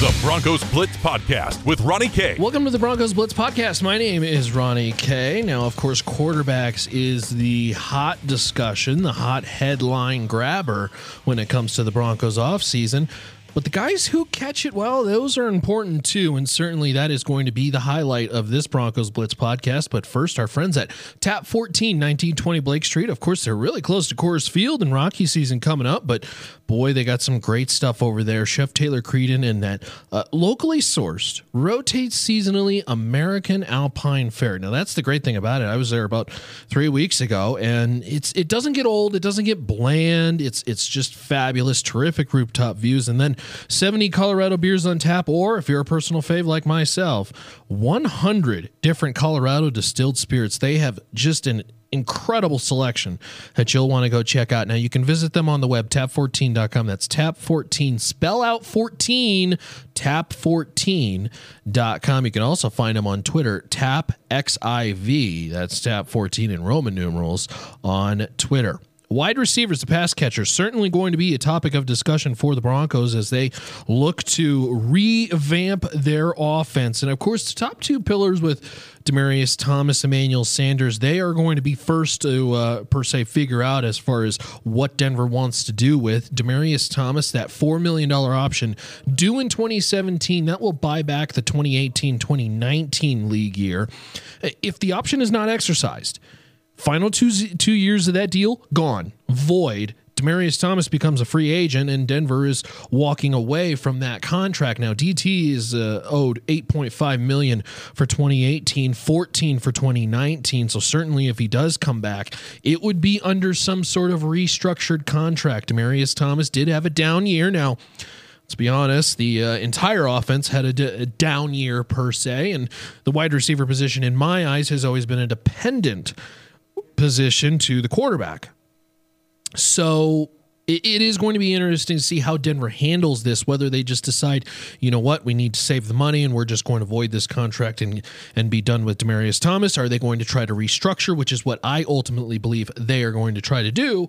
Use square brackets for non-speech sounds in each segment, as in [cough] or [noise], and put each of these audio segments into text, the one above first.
The Broncos Blitz Podcast with Ronnie K. Welcome to the Broncos Blitz Podcast. My name is Ronnie K. Now, of course, quarterbacks is the hot discussion, the hot headline grabber when it comes to the Broncos offseason. But the guys who catch it well, those are important too. And certainly that is going to be the highlight of this Broncos Blitz podcast. But first, our friends at Tap 14, 1920 Blake Street. Of course, they're really close to Coors Field and Rocky season coming up. But boy, they got some great stuff over there. Chef Taylor Creedon and that uh, locally sourced, rotates seasonally American Alpine Fare. Now, that's the great thing about it. I was there about three weeks ago and it's it doesn't get old, it doesn't get bland. It's it's just fabulous, terrific rooftop views. And then 70 Colorado beers on tap, or if you're a personal fave like myself, 100 different Colorado distilled spirits. They have just an incredible selection that you'll want to go check out. Now you can visit them on the web tap14.com. That's tap14 spell out 14 tap14.com. You can also find them on Twitter tapxiv. That's tap14 in Roman numerals on Twitter. Wide receivers, the pass catchers, certainly going to be a topic of discussion for the Broncos as they look to revamp their offense. And of course, the top two pillars with Demaryius Thomas, Emmanuel Sanders, they are going to be first to uh, per se figure out as far as what Denver wants to do with Demaryius Thomas. That $4 million option due in 2017, that will buy back the 2018 2019 league year. If the option is not exercised, Final two two years of that deal gone, void. Demaryius Thomas becomes a free agent, and Denver is walking away from that contract. Now, DT is uh, owed 8.5 million for 2018, 14 for 2019. So certainly, if he does come back, it would be under some sort of restructured contract. Demaryius Thomas did have a down year. Now. Let's be honest, the uh, entire offense had a, d- a down year per se, and the wide receiver position, in my eyes, has always been a dependent position to the quarterback. So it, is going to be interesting to see how Denver handles this, whether they just decide, you know what, we need to save the money and we're just going to void this contract and, and be done with Demaryius Thomas. Are they going to try to restructure, which is what I ultimately believe they are going to try to do?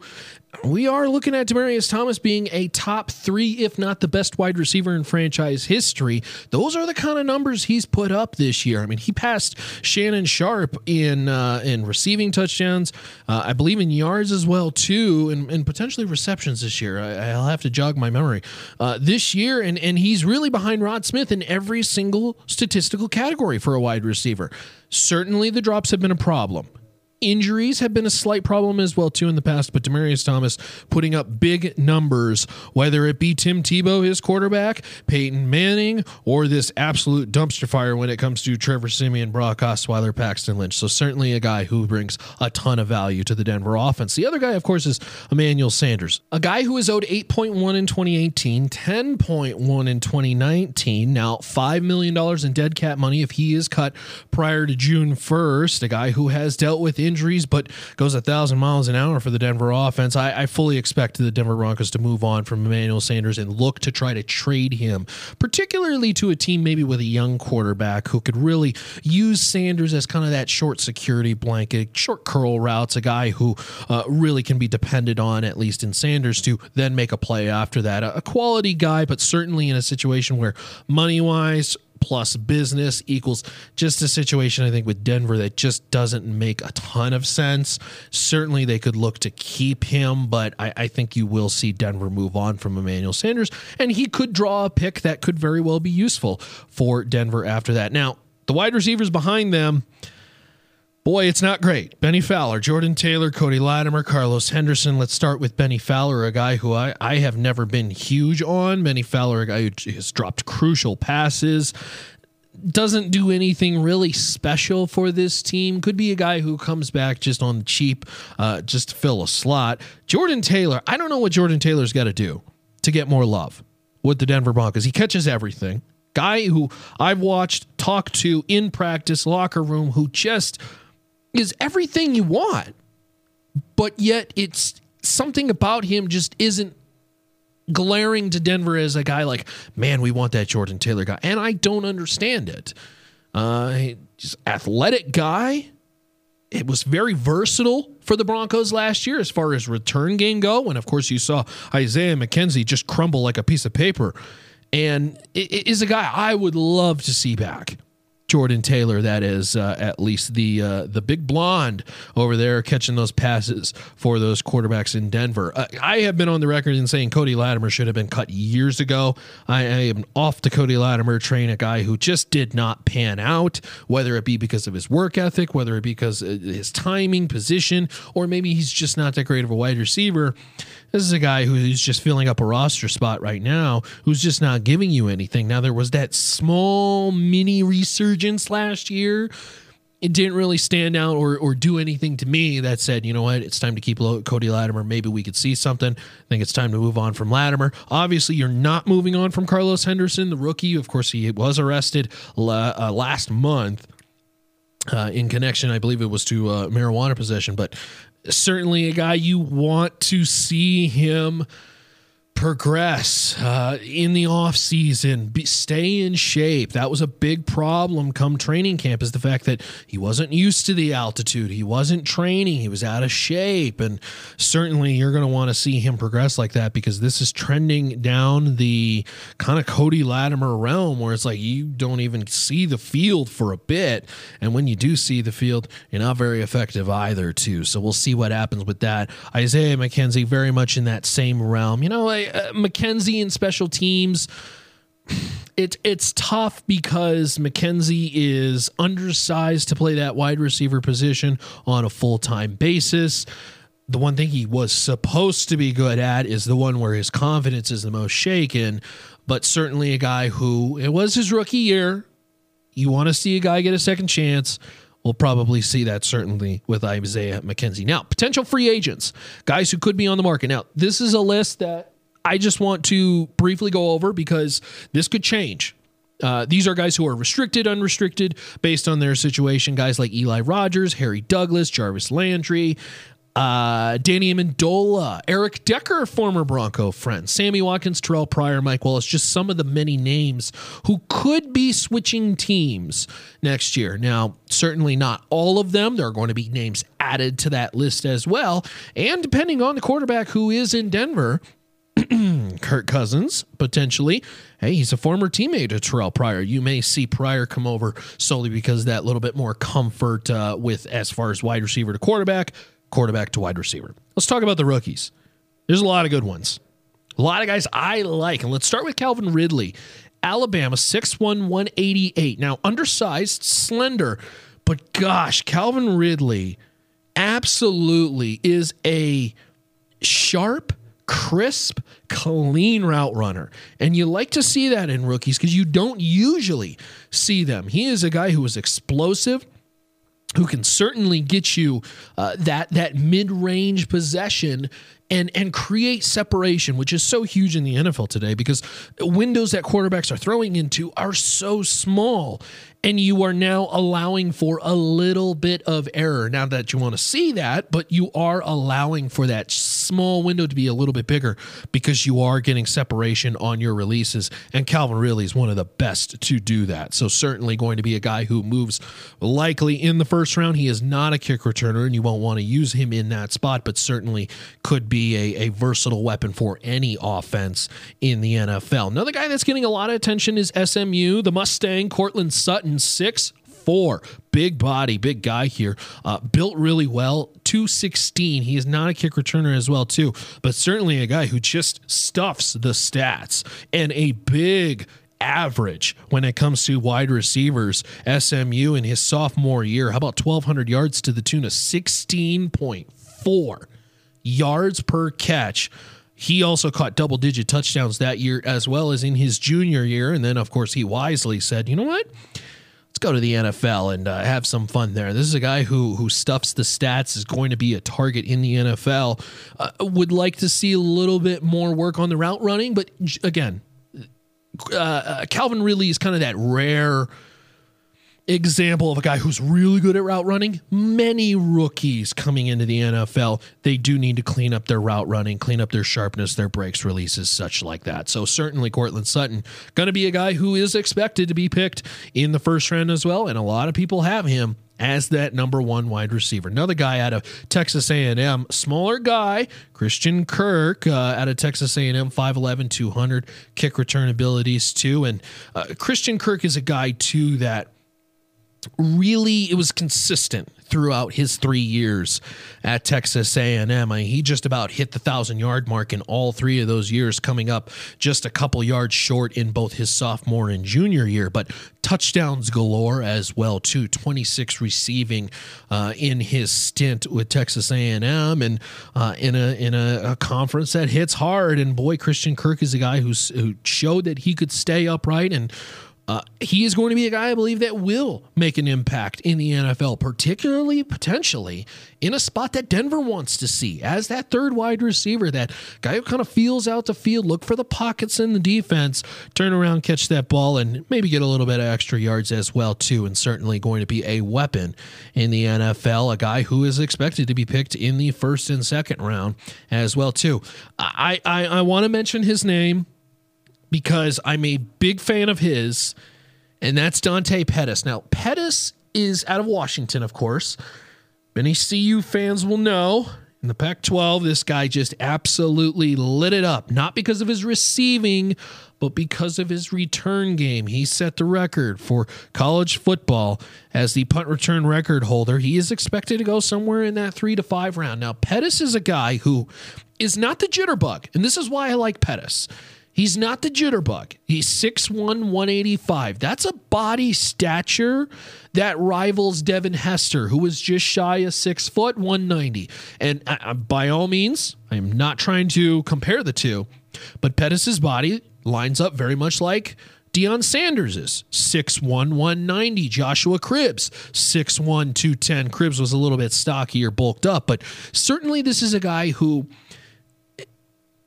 we are looking at Demaryius Thomas being a top three, if not the best wide receiver in franchise history. Those are the kind of numbers he's put up this year. I mean, he passed Shannon Sharpe in uh, in receiving touchdowns, uh, I believe in yards as well too, and, and potentially receptions this year. I, will have to jog my memory uh, this year, and and he's really behind Rod Smith in every single statistical category for a wide receiver. Certainly, the drops have been a problem. Injuries have been a slight problem as well too in the past, but Demaryius Thomas putting up big numbers, whether it be Tim Tebow, his quarterback, Peyton Manning, or this absolute dumpster fire when it comes to Trevor Siemian, Brock Osweiler, Paxton Lynch. So certainly a guy who brings a ton of value to the Denver offense. The other guy, of course, is Emmanuel Sanders, a guy who is owed 8.1 in 2018, 10.1 in 2019. Now $5 million in dead cap money if he is cut prior to June 1st. A guy who has dealt with injuries, but goes a thousand miles an hour for the Denver offense. I, I fully expect the Denver Broncos to move on from Emmanuel Sanders and look to try to trade him, particularly to a team maybe with a young quarterback who could really use Sanders as kind of that short security blanket, short curl routes, a guy who uh, really can be depended on, at least in Sanders, to then make a play after that. A, a quality guy, but certainly in a situation where money wise, plus business equals just a situation I think with Denver that just doesn't make a ton of sense. Certainly they could look to keep him, but I, I think you will see Denver move on from Emmanuel Sanders, and he could draw a pick that could very well be useful for Denver after that. Now, the wide receivers behind them. Boy, it's not great. Bennie Fowler, Jordan Taylor, Cody Latimer, Carlos Henderson. Let's start with Bennie Fowler, a guy who I, I have never been huge on. Bennie Fowler, a guy who has dropped crucial passes, doesn't do anything really special for this team. Could be a guy who comes back just on the cheap, uh, just to fill a slot. Jordan Taylor, I don't know what Jordan Taylor's got to do to get more love with the Denver Broncos. He catches everything. Guy who I've watched, talk to in practice, locker room, who just is everything you want, but yet it's something about him just isn't glaring to Denver as a guy like, man, we want that Jordan Taylor guy. And I don't understand it. Uh, just athletic guy. It was very versatile for the Broncos last year as far as return game go. And of course, you saw Isaiah McKenzie just crumble like a piece of paper and is a guy I would love to see back. Jordan Taylor, that is uh, at least the uh, the big blonde over there catching those passes for those quarterbacks in Denver. Uh, I have been on the record in saying Cody Latimer should have been cut years ago. I, I am off the Cody Latimer train, a guy who just did not pan out, whether it be because of his work ethic, whether it be because his timing, position, or maybe he's just not that great of a wide receiver. This is a guy who's just filling up a roster spot right now, who's just not giving you anything. Now, there was that small mini resurgence last year. It didn't really stand out or, or do anything to me that said, you know what, it's time to keep Cody Latimer. Maybe we could see something. I think it's time to move on from Latimer. Obviously, you're not moving on from Carlos Henderson, the rookie. Of course, he was arrested uh, last month. Uh, in connection, I believe it was to uh, marijuana possession, but certainly a guy you want to see him progress uh, in the off season, be, stay in shape. That was a big problem come training camp. Is the fact that he wasn't used to the altitude, he wasn't training, he was out of shape, and certainly you're going to want to see him progress like that because this is trending down the kind of Cody Latimer realm where it's like you don't even see the field for a bit, and when you do see the field, you're not very effective either. Too. So we'll see what happens with that. Isaiah McKenzie very much in that same realm. You know. I, uh, McKenzie in special teams. It, it's tough because McKenzie is undersized to play that wide receiver position on a full time basis. The one thing he was supposed to be good at is the one where his confidence is the most shaken, but certainly a guy who it was his rookie year. You want to see a guy get a second chance. We'll probably see that certainly with Isaiah McKenzie. Now, potential free agents, guys who could be on the market. Now, this is a list that I just want to briefly go over because this could change. Uh, these are guys who are restricted, unrestricted based on their situation. Guys like Eli Rogers, Harry Douglas, Jarvis Landry, uh, Danny Amendola, Eric Decker, former Bronco friend, Sammy Watkins, Terrell Pryor, Mike Wallace, just some of the many names who could be switching teams next year. Now, certainly not all of them. There are going to be names added to that list as well. And depending on the quarterback who is in Denver, [clears throat] Kirk Cousins, potentially. Hey, he's a former teammate of Terrell Pryor. You may see Pryor come over solely because that little bit more comfort uh, with as far as wide receiver to quarterback, quarterback to wide receiver. Let's talk about the rookies. There's a lot of good ones. A lot of guys I like. And let's start with Calvin Ridley. Alabama, 6'1, 188. Now, undersized, slender, but gosh, Calvin Ridley absolutely is a sharp, crisp, clean route runner. And you like to see that in rookies because you don't usually see them. He is a guy who is explosive who can certainly get you uh, that that mid-range possession and and create separation, which is so huge in the NFL today because windows that quarterbacks are throwing into are so small and you are now allowing for a little bit of error. Now that you want to see that, but you are allowing for that small window to be a little bit bigger because you are getting separation on your releases. And Calvin really is one of the best to do that. So, certainly going to be a guy who moves likely in the first round. He is not a kick returner, and you won't want to use him in that spot, but certainly could be a, a versatile weapon for any offense in the NFL. Another guy that's getting a lot of attention is SMU, the Mustang, Courtland Sutton six four. Big body, big guy here. Uh, built really well. 216. He is not a kick returner as well, too, but certainly a guy who just stuffs the stats and a big average when it comes to wide receivers. SMU in his sophomore year, how about 1,200 yards to the tune of 16.4 yards per catch? He also caught double digit touchdowns that year as well as in his junior year. And then, of course, he wisely said, you know what? Let's go to the NFL and uh, have some fun there. This is a guy who who stuffs the stats, is going to be a target in the NFL. Uh, would like to see a little bit more work on the route running, but again, uh, uh Calvin really is kind of that rare example of a guy who's really good at route running. Many rookies coming into the NFL, they do need to clean up their route running, clean up their sharpness, their breaks, releases, such like that. So certainly Courtland Sutton going to be a guy who is expected to be picked in the first round as well, and a lot of people have him as that number one wide receiver. Another guy out of Texas A&M, smaller guy, Christian Kirk uh, out of Texas A&M, 5'11", 200 kick return abilities too. And uh, Christian Kirk is a guy too that really it was consistent throughout his three years at Texas A&M. I mean, he just about hit the thousand yard mark in all three of those years, coming up just a couple yards short in both his sophomore and junior year. But touchdowns galore as well too. Twenty six receiving uh, in his stint with Texas A&M, and uh, in a in a, a, conference that hits hard. And boy, Christian Kirk is a guy who's who showed that he could stay upright and uh, he is going to be a guy I believe that will make an impact in the NFL, particularly potentially in a spot that Denver wants to see as that third wide receiver, that guy who kind of feels out the field, look for the pockets in the defense, turn around, catch that ball, and maybe get a little bit of extra yards as well too. And certainly going to be a weapon in the NFL, a guy who is expected to be picked in the first and second round as well too. I I, I want to mention his name because I'm a big fan of his, and that's Dante Pettis. Now, Pettis is out of Washington, of course. Many CU fans will know in the Pac 12, this guy just absolutely lit it up, not because of his receiving, but because of his return game. He set the record for college football as the punt return record holder. He is expected to go somewhere in that three to five round. Now, Pettis is a guy who is not the jitterbug, and this is why I like Pettis. He's not the jitterbug. He's 6'1, 185. That's a body stature that rivals Devin Hester, who was just shy of six foot, 190. And uh, by all means, I'm not trying to compare the two, but Pettis's body lines up very much like Deion Sanders is 6'1, 190. Joshua Cribbs, 6'1, 210. Cribbs was a little bit stockier, bulked up, but certainly this is a guy who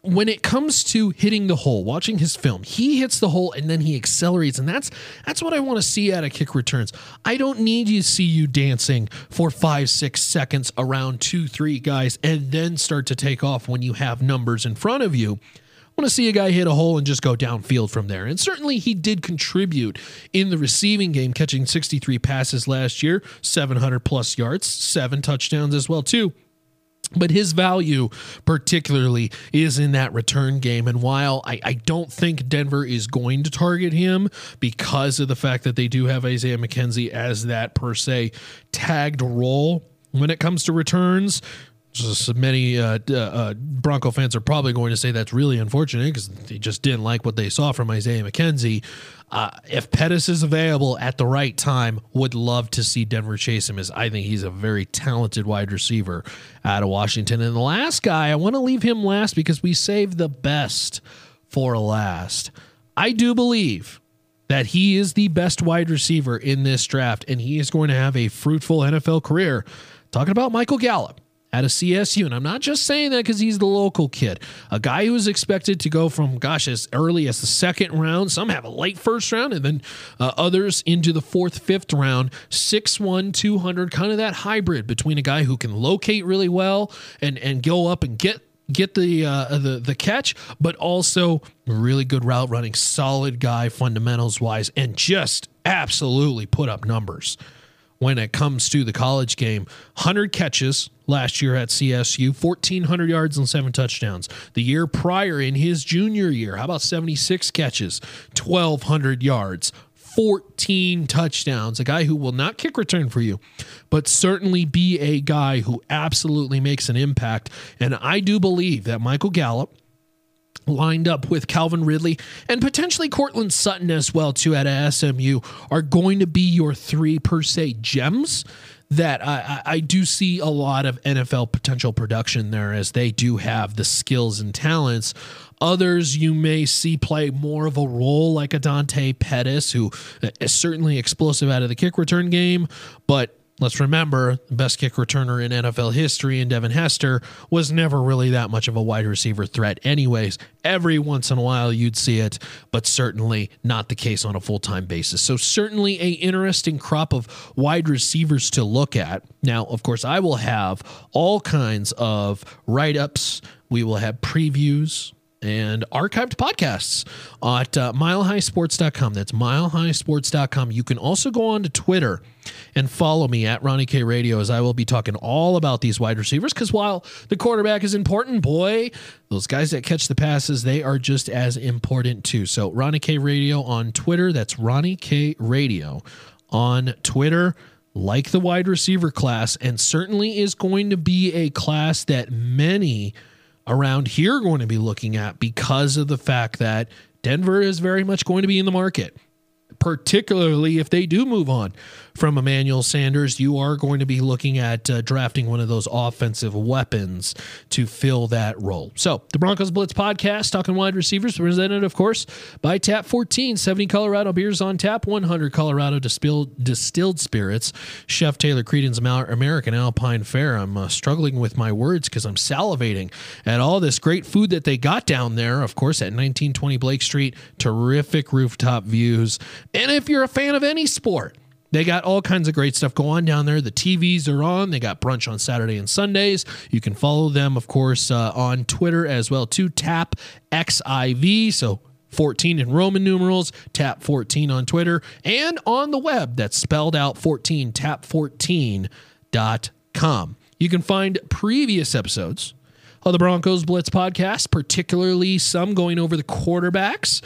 when it comes to hitting the hole, watching his film, he hits the hole and then he accelerates, and that's that's what I want to see out of kick returns. I don't need you to see you dancing for five, six seconds around two, three guys, and then start to take off when you have numbers in front of you. I want to see a guy hit a hole and just go downfield from there. And certainly he did contribute in the receiving game, catching 63 passes last year, 700 plus yards, seven touchdowns as well too. But his value, particularly, is in that return game. And while I, I, don't think Denver is going to target him because of the fact that they do have Isaiah McKenzie as that per se tagged role when it comes to returns, just many uh, uh, Bronco fans are probably going to say that's really unfortunate because they just didn't like what they saw from Isaiah McKenzie. Uh, if Pettis is available at the right time, would love to see Denver chase him as I think he's a very talented wide receiver out of Washington. And the last guy, I want to leave him last because we saved the best for last. I do believe that he is the best wide receiver in this draft, and he is going to have a fruitful NFL career. Talking about Michael Gallup at a CSU. And I'm not just saying that because he's the local kid. A guy who is expected to go from, gosh, as early as the second round. Some have a late first round, and then uh, others into the fourth, fifth round. 6'1, 200, kind of that hybrid between a guy who can locate really well and, and go up and get get the uh, the the catch, but also really good route running, solid guy fundamentals wise, and just absolutely put up numbers when it comes to the college game. 100 catches last year at CSU, 1,400 yards and seven touchdowns. The year prior, in his junior year, how about 76 catches, 1,200 yards, 14 touchdowns. A guy who will not kick return for you, but certainly be a guy who absolutely makes an impact. And I do believe that Michael Gallup lined up with Calvin Ridley and potentially Courtland Sutton as well too at SMU are going to be your three per se gems that I, I do see a lot of NFL potential production there as they do have the skills and talents. Others you may see play more of a role like a Dante Pettis, who eh, is certainly explosive out of the kick return game, but Let's remember the best kick returner in NFL history and Devin Hester was never really that much of a wide receiver threat, anyways. Every once in a while you'd see it, but certainly not the case on a full time basis. So, certainly a interesting crop of wide receivers to look at. Now, of course, I will have all kinds of write ups, we will have previews and archived podcasts at uh, milehighsports.com. That's milehighsports.com. You can also go on to Twitter and follow me at Ronnie K Radio as I will be talking all about these wide receivers. Because while the quarterback is important, boy, those guys that catch the passes, they are just as important too. So Ronnie K Radio on Twitter. That's Ronnie K Radio on Twitter. Like the wide receiver class, and certainly is going to be a class that many around here going to be looking at because of the fact that Denver is very much going to be in the market particularly if they do move on from Emmanuel Sanders, you are going to be looking at uh, drafting one of those offensive weapons to fill that role. So, the Broncos Blitz podcast, talking wide receivers, presented, of course, by Tap 14, 70 Colorado beers on tap, 100 Colorado distilled, distilled spirits, Chef Taylor Creedon's American Alpine Fare. I'm uh, struggling with my words because I'm salivating at all this great food that they got down there, of course, at 1920 Blake Street. Terrific rooftop views. And if you're a fan of any sport, they got all kinds of great stuff going on down there. The TVs are on. They got brunch on Saturday and Sundays. You can follow them, of course, uh, on Twitter as well, too. Tap XIV. So 14 in Roman numerals, tap 14 on Twitter, and on the web that's spelled out 14, tap14.com. You can find previous episodes of the Broncos Blitz podcast, particularly some going over the quarterbacks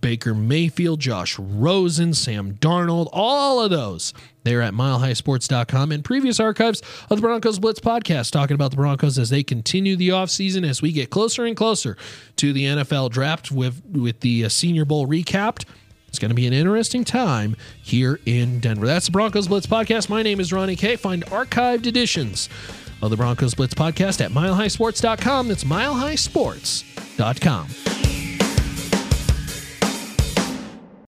Baker Mayfield, Josh Rosen, Sam Darnold, all of those. They're at milehighsports.com and previous archives of the Broncos Blitz podcast, talking about the Broncos as they continue the offseason as we get closer and closer to the NFL draft with, with the uh, Senior Bowl recapped. It's going to be an interesting time here in Denver. That's the Broncos Blitz podcast. My name is Ronnie K. Find archived editions of the Broncos Blitz podcast at milehighsports.com. That's milehighsports.com.